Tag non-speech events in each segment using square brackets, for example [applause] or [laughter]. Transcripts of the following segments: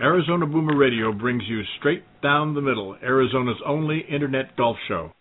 Arizona Boomer Radio brings you Straight Down the Middle, Arizona's only internet golf show.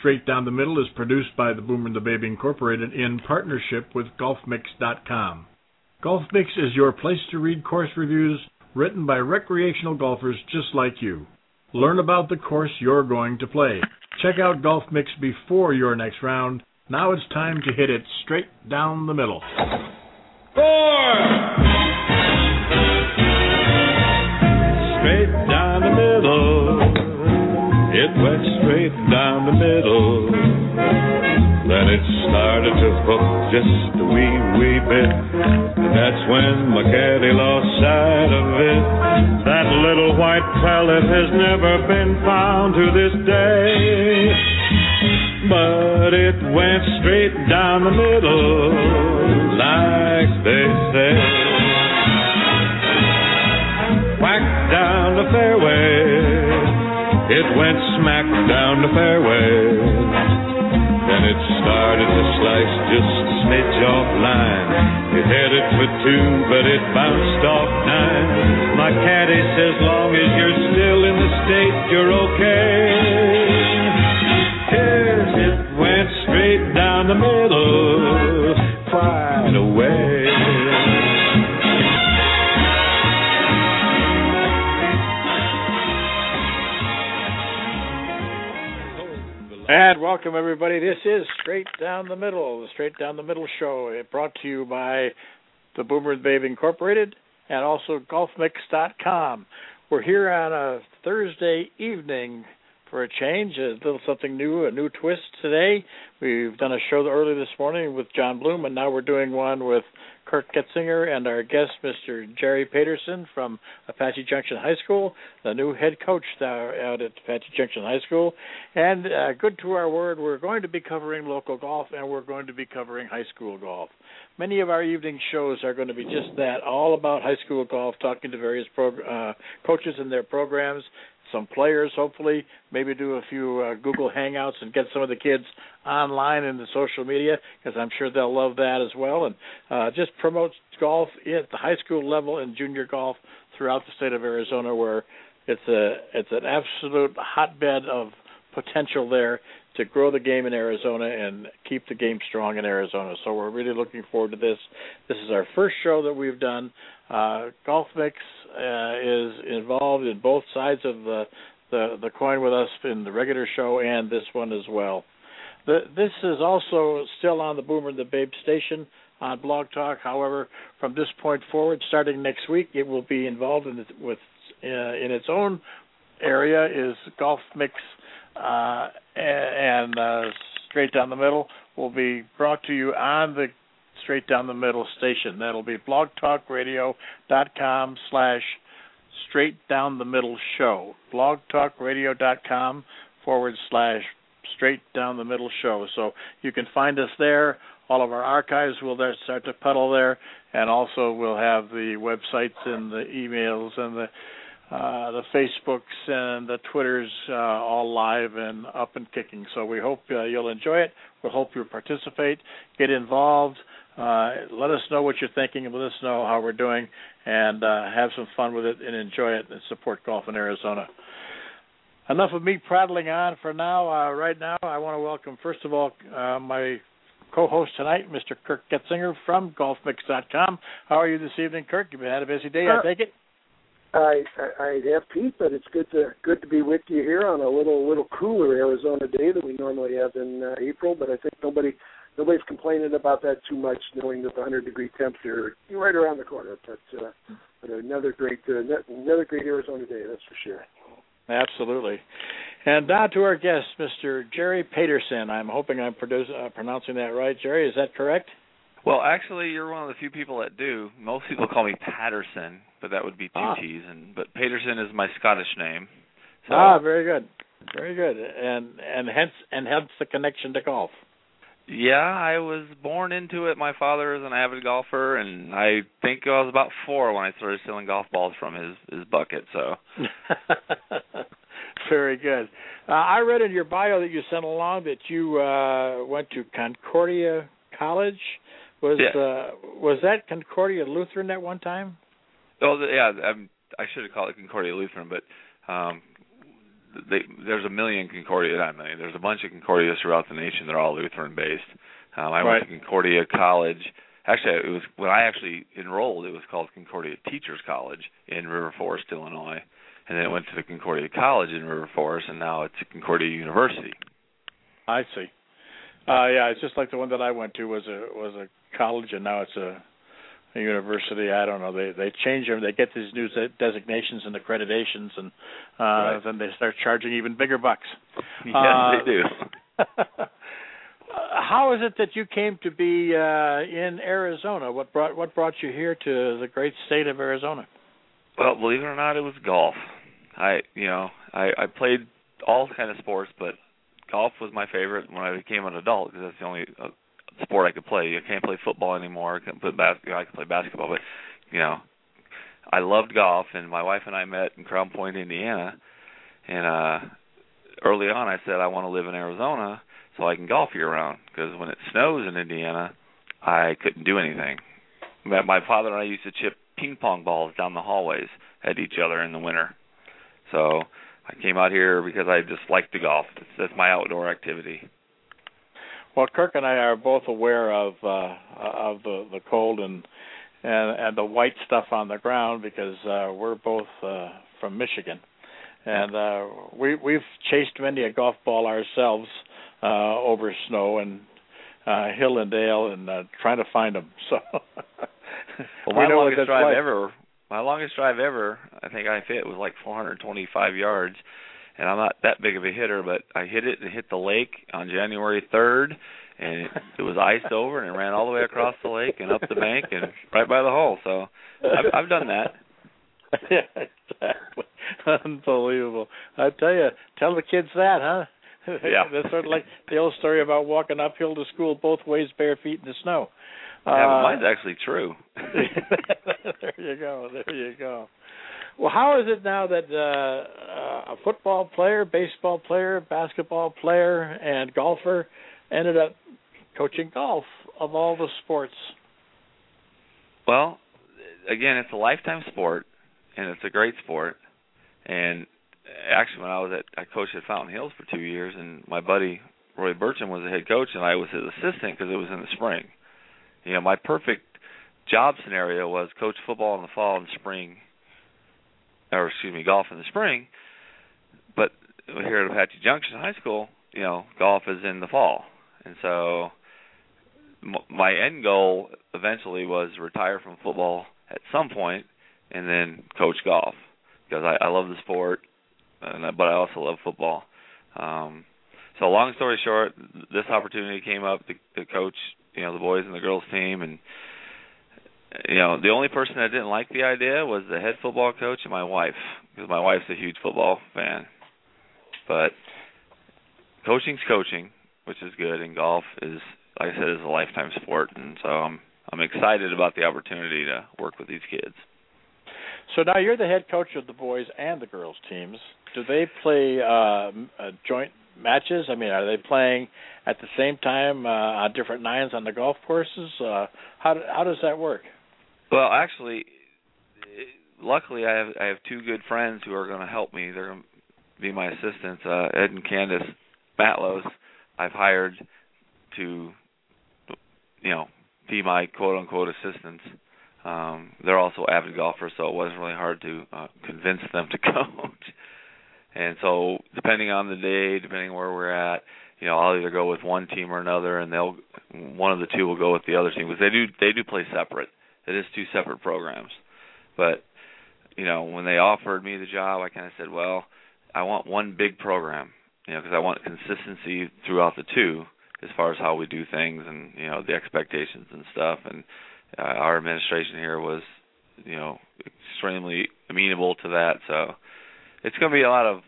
Straight Down the Middle is produced by the Boomer and the Babe Incorporated in partnership with GolfMix.com. GolfMix is your place to read course reviews written by recreational golfers just like you. Learn about the course you're going to play. Check out GolfMix before your next round. Now it's time to hit it straight down the middle. Four! Went straight down the middle. Then it started to hook just a wee, wee bit. And that's when my lost sight of it. That little white pellet has never been found to this day. But it went straight down the middle, like they say whack down the fairway. It went smack down the fairway. Then it started to slice just a smidge off line. It headed for two, but it bounced off nine. My caddy says, long as you're still in the state, you're okay. And welcome everybody. This is Straight Down the Middle, the Straight Down the Middle show. It brought to you by the Boomer Babe Incorporated and also GolfMix.com. We're here on a Thursday evening for a change, a little something new, a new twist today. We've done a show early this morning with Jon Bloom, and now we're doing one with Kirk Getsinger and our guest, Mr. Jerry Paterson from Apache Junction High School, the new head coach out at Apache Junction High School. And uh, good to our word, we're going to be covering local golf and we're going to be covering high school golf. Many of our evening shows are going to be just that, all about high school golf, talking to various pro- uh, coaches and their programs, some players, hopefully, maybe do a few uh, Google Hangouts and get some of the kids online in the social media because I'm sure they'll love that as well. And uh, just promote golf at the high school level and junior golf throughout the state of Arizona, where it's a it's an absolute hotbed of potential there to grow the game in Arizona and keep the game strong in Arizona. So we're really looking forward to this. This is our first show that we've done. Uh, Golf Mix uh, is involved in both sides of the, the the coin with us in the regular show and this one as well. The, this is also still on the Boomer and the Babe station on Blog Talk. However, from this point forward, starting next week, it will be involved in with uh, in its own area is Golf Mix uh, and uh, Straight Down the Middle will be brought to you on the Straight Down the Middle station. That'll be blogtalkradio.com slash Straight Down the Middle Show. blogtalkradio.com forward slash Straight Down the Middle Show. So you can find us there. All of our archives will there start to puddle there, and also we'll have the websites and the emails and the uh, the Facebooks and the Twitters uh, all live and up and kicking. So we hope uh, you'll enjoy it. We hope you'll participate, get involved. Uh, let us know what you're thinking, and let us know how we're doing, and uh, have some fun with it and enjoy it and support golf in Arizona. Enough of me prattling on for now. Uh, right now, I want to welcome, first of all, uh, my co-host tonight, Mr. Kirk Getsinger from GolfMix.com. How are you this evening, Kirk? You've had a busy day, I take it. I, I I have Pete, but it's good to good to be with you here on a little little cooler Arizona day than we normally have in uh, April. But I think nobody nobody's complaining about that too much, knowing that the 100 degree temps are right around the corner. But, uh, but another great uh, another great Arizona day, that's for sure. Absolutely. And now to our guest, Mr. Jerry Paterson. I'm hoping I'm produce, uh, pronouncing that right. Jerry, is that correct? Well, actually, you're one of the few people that do. Most people call me Patterson, but that would be two ah. T's. And but Paterson is my Scottish name. So, ah, very good, very good, and and hence and hence the connection to golf. Yeah, I was born into it. My father is an avid golfer, and I think I was about four when I started stealing golf balls from his his bucket. So, [laughs] very good. Uh, I read in your bio that you sent along that you uh, went to Concordia College. Was yeah. uh, was that Concordia Lutheran at one time? Oh yeah, I'm, I should have called it Concordia Lutheran, but um they, there's a million Concordia, not a million. There's a bunch of Concordias throughout the nation. They're all Lutheran based. Um, I right. went to Concordia College. Actually, it was when I actually enrolled. It was called Concordia Teachers College in River Forest, Illinois, and then it went to the Concordia College in River Forest, and now it's Concordia University. I see. Uh, yeah, it's just like the one that I went to was a was a college, and now it's a, a university. I don't know. They they change them. They get these new designations and accreditations, and uh, right. then they start charging even bigger bucks. [laughs] Yeah, uh, they do. [laughs] how is it that you came to be uh, in Arizona? What brought what brought you here to the great state of Arizona? Well, believe it or not, it was golf. I you know I I played all kind of sports, but golf was my favorite when I became an adult because that's the only uh, sport I could play. I can't play football anymore. I can play basketball. I can play basketball, but you know, I loved golf, and my wife and I met in Crown Point, Indiana, and uh early on I said I want to live in Arizona so I can golf year round because when it snows in Indiana, I couldn't do anything. My father and I used to chip ping pong balls down the hallways at each other in the winter. So I came out here because I just like to golf. That's, that's my outdoor activity. Well, Kirk and I are both aware of uh, of the the cold and and and the white stuff on the ground because uh, we're both uh, from Michigan, and uh, we we've chased many a golf ball ourselves uh, over snow and uh, hill and dale and uh, trying to find them. So. [laughs] well, my longest drive like. ever my longest drive ever, I think I hit was like 425 yards, and I'm not that big of a hitter, but I hit it and hit the lake on January 3rd, and it, it was iced [laughs] over and it ran all the way across the lake and up the bank and right by the hole. So I've, I've done that. yeah, [laughs] exactly. Unbelievable. I tell you, tell the kids that, huh? Yeah. [laughs] That's sort of like the old story about walking uphill to school both ways bare feet in the snow. Yeah, uh, mine's actually true. [laughs] [laughs] there you go. There you go. Well, how is it now that uh, a football player, baseball player, basketball player, and golfer ended up coaching golf of all the sports? Well, again, it's a lifetime sport, and it's a great sport. And actually, when I was at, I coached at Fountain Hills for two years, and my buddy Roy Burcham was the head coach, and I was his assistant because it was in the spring. You know, my perfect job scenario was coach football in the fall and spring, or excuse me, golf in the spring. But here at Apache Junction High School, you know, golf is in the fall, and so my end goal eventually was retire from football at some point and then coach golf because I, I love the sport, and, but I also love football. Um, so long story short, this opportunity came up to, to coach you know the boys and the girls team and you know the only person that didn't like the idea was the head football coach and my wife because my wife's a huge football fan. But coaching's coaching which is good and golf is like I said is a lifetime sport and so I'm I'm excited about the opportunity to work with these kids. So now you're the head coach of the boys and the girls teams. Do they play uh, joint matches? I mean, are they playing at the same time uh, on different nines on the golf courses? Uh, how how does that work? Well, actually, luckily I have I have two good friends who are going to help me. They're going to be my assistants, uh, Ed and Candace Matlos. I've hired to, you know, be my quote unquote assistants. Um, they're also avid golfers, so it wasn't really hard to uh, convince them to [laughs] coach. And so, depending on the day, depending where we're at, you know, I'll either go with one team or another, and they'll one of the two will go with the other team because they do they do play separate. It is two separate programs, but you know, when they offered me the job, I kind of said, well, I want one big program, you know, because I want consistency throughout the two as far as how we do things and you know the expectations and stuff. And uh, our administration here was, you know, extremely amenable to that. So it's going to be a lot of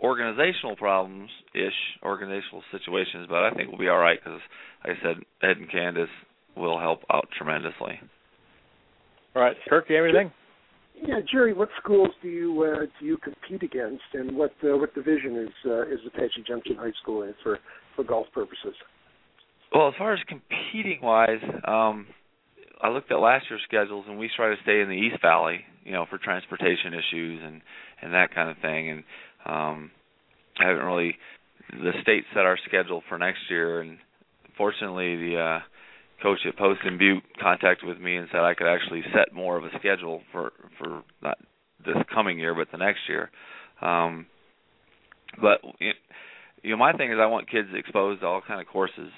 organizational problems ish organizational situations but i think we'll be all right because like i said ed and candace will help out tremendously. All right. Kirk you have anything? Yeah jerry what schools do you uh, do you compete against and what uh, what division is uh, is apache junction high school in for for golf purposes? Well as far as competing wise um I looked at last year's schedules, and we try to stay in the East Valley, you know, for transportation issues and and that kind of thing. And um, I haven't really the state set our schedule for next year, and fortunately, the uh, coach at Poston Butte contacted with me and said I could actually set more of a schedule for for not this coming year, but the next year. Um, but you know, my thing is I want kids exposed to all kind of courses.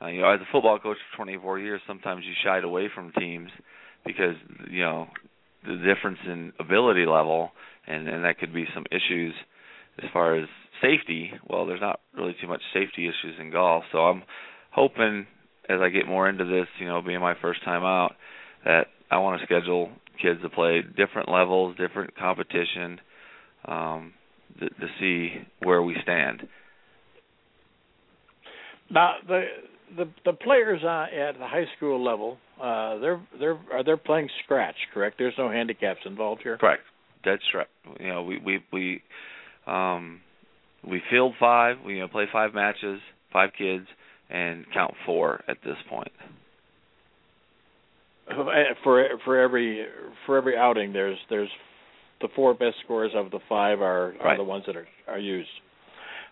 Uh, you know, as a football coach for 24 years, sometimes you shied away from teams because you know the difference in ability level, and and that could be some issues as far as safety. Well, there's not really too much safety issues in golf, so I'm hoping as I get more into this, you know, being my first time out, that I want to schedule kids to play different levels, different competition, um, to, to see where we stand. Now the the the players uh, at the high school level, uh, they're they're are they're playing scratch, correct? There's no handicaps involved here. Correct. That's straight. You know, we we we um we field five. We you know play five matches, five kids, and count four at this point. For for every for every outing, there's there's the four best scores of the five are, are right. the ones that are are used.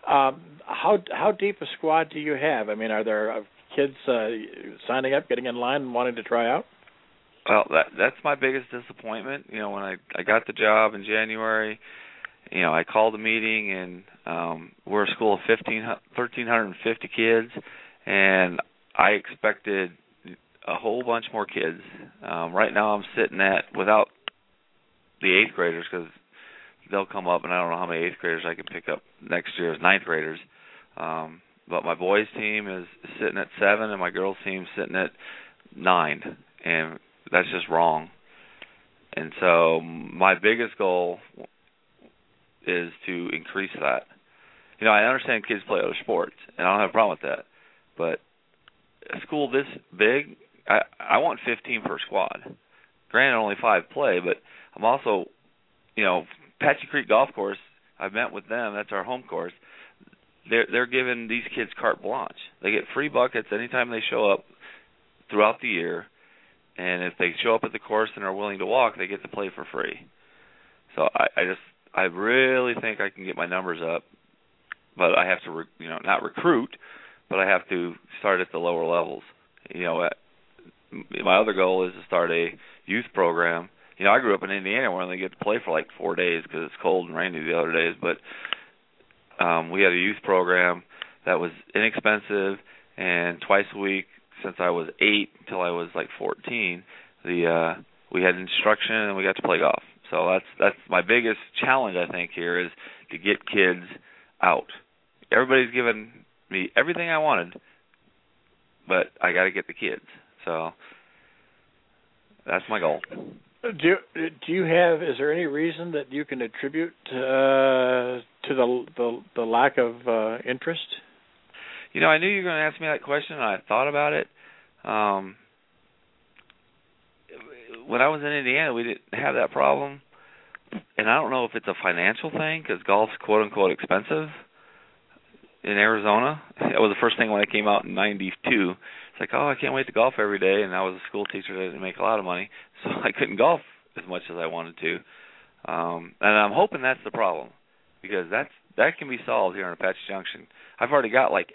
Um, how how deep a squad do you have? I mean, are there uh, kids uh, signing up, getting in line, and wanting to try out? Well, that that's my biggest disappointment. You know, when I I got the job in January, you know, I called a meeting and um we're a school of fifteen thirteen hundred and fifty kids and I expected a whole bunch more kids. Um right now I'm sitting at without the eighth graders because they'll come up, and I don't know how many eighth graders I can pick up next year as ninth graders. Um, but my boys team is sitting at seven, and my girls team sitting at nine, and that's just wrong. And so my biggest goal is to increase that. You know, I understand kids play other sports, and I don't have a problem with that. But a school this big, I I want 15 per squad. Granted, only five play, but I'm also, you know, Apache Creek Golf Course. I've met with them. That's our home course. They're they're giving these kids carte blanche. They get free buckets anytime they show up throughout the year, and if they show up at the course and are willing to walk, they get to play for free. So I, I just I really think I can get my numbers up, but I have to re, you know not recruit, but I have to start at the lower levels. You know, at, my other goal is to start a youth program you know, I grew up in Indiana where I only get to play for like four days because it's cold and rainy the other days. But um, we had a youth program that was inexpensive, and twice a week since I was eight until I was like 14, the uh, we had instruction and we got to play golf. So that's that's my biggest challenge I think here is to get kids out. Everybody's given me everything I wanted, but I got to get the kids. So that's my goal. Do do you have? Is there any reason that you can attribute uh, to the, the the lack of uh, interest? You know, I knew you were going to ask me that question, and I thought about it. Um, when I was in Indiana, we didn't have that problem, and I don't know if it's a financial thing because golf's quote unquote expensive in Arizona. That was the first thing when I came out in '92. It's like, oh, I can't wait to golf every day, and I was a school teacher that didn't make a lot of money [laughs] so I couldn't golf as much as I wanted to. Um, and I'm hoping that's the problem because that's that can be solved here in Apache Junction. I've already got like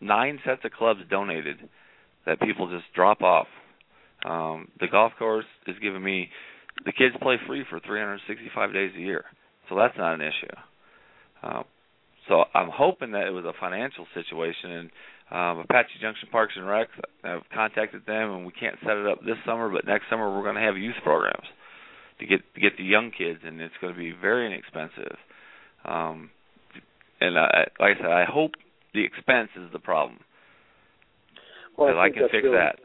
nine sets of clubs donated that people just drop off. Um, the golf course is giving me the kids play free for 365 days a year, so that's not an issue. Uh, so I'm hoping that it was a financial situation, and um, Apache Junction Parks and Rec. I've contacted them, and we can't set it up this summer, but next summer we're going to have youth programs to get to get the young kids, and it's going to be very inexpensive. Um, and I, like I said, I hope the expense is the problem. Well, I, I can fix really, that.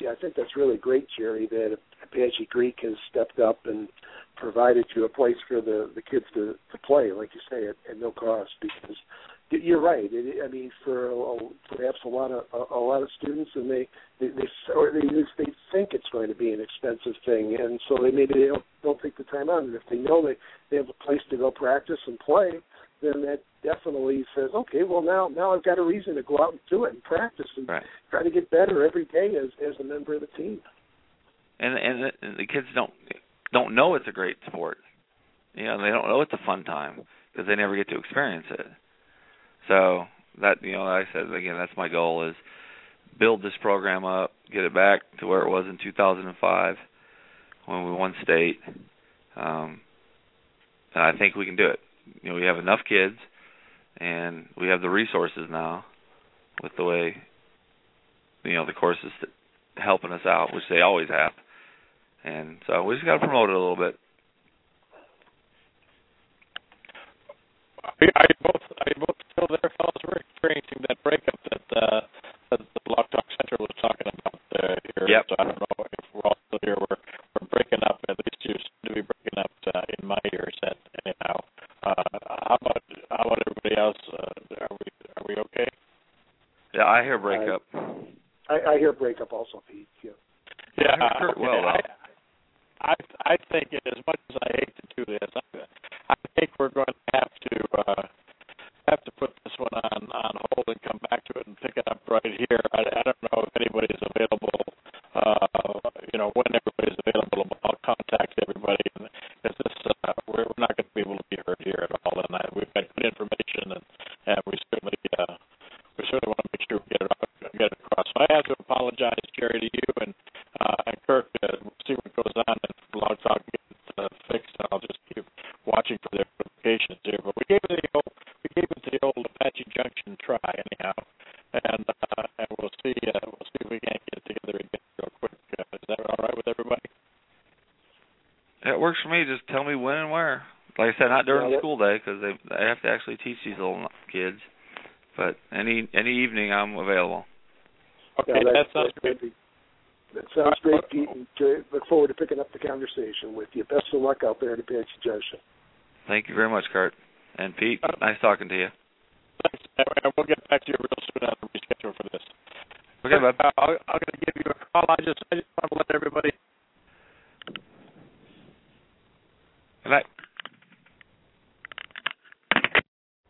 Yeah, I think that's really great, Jerry, that Apache Creek has stepped up and provided you a place for the the kids to to play, like you say, at, at no cost. Because you're right. It, I mean, for a, perhaps a lot of a, a lot of students, and they they they, or they they think it's going to be an expensive thing, and so they maybe they don't, don't take the time out. And if they know they they have a place to go practice and play, then that definitely says, okay, well now now I've got a reason to go out and do it and practice and right. try to get better every day as as a member of the team. And and the, and the kids don't don't know it's a great sport. You know, they don't know it's a fun time because they never get to experience it. So that you know, like I said again, that's my goal is build this program up, get it back to where it was in 2005 when we won state. Um, and I think we can do it. You know, we have enough kids, and we have the resources now, with the way, you know, the courses helping us out, which they always have. And so we just got to promote it a little bit. Are you both are you both still there, fellas? We're experiencing that breakup that uh, that the Blog Talk Center was talking about uh, here. Yep. So I don't know if we're all still here. We're we're breaking up. At least you seem to be breaking up uh, in my ears. At anyhow, uh, how about how about everybody else? Uh, are we are we okay? Yeah, I hear breakup. I, I hear breakup also, Pete. Yeah. Yeah, I heard okay. well, though. yep. school day because they I have to actually teach these little kids. But any any evening, I'm available. Okay, yeah, that, sounds great. That sounds great, Pete. And look forward to picking up the conversation with you. Best of luck out there to Apache Junction. Thank you very much, Kirk. And Pete, uh, nice talking to you. Thanks. And we'll get back to you real soon after the reschedule for this. Okay, bud. Uh, I'm going to give you a call. I just I just want to let everybody. Good night.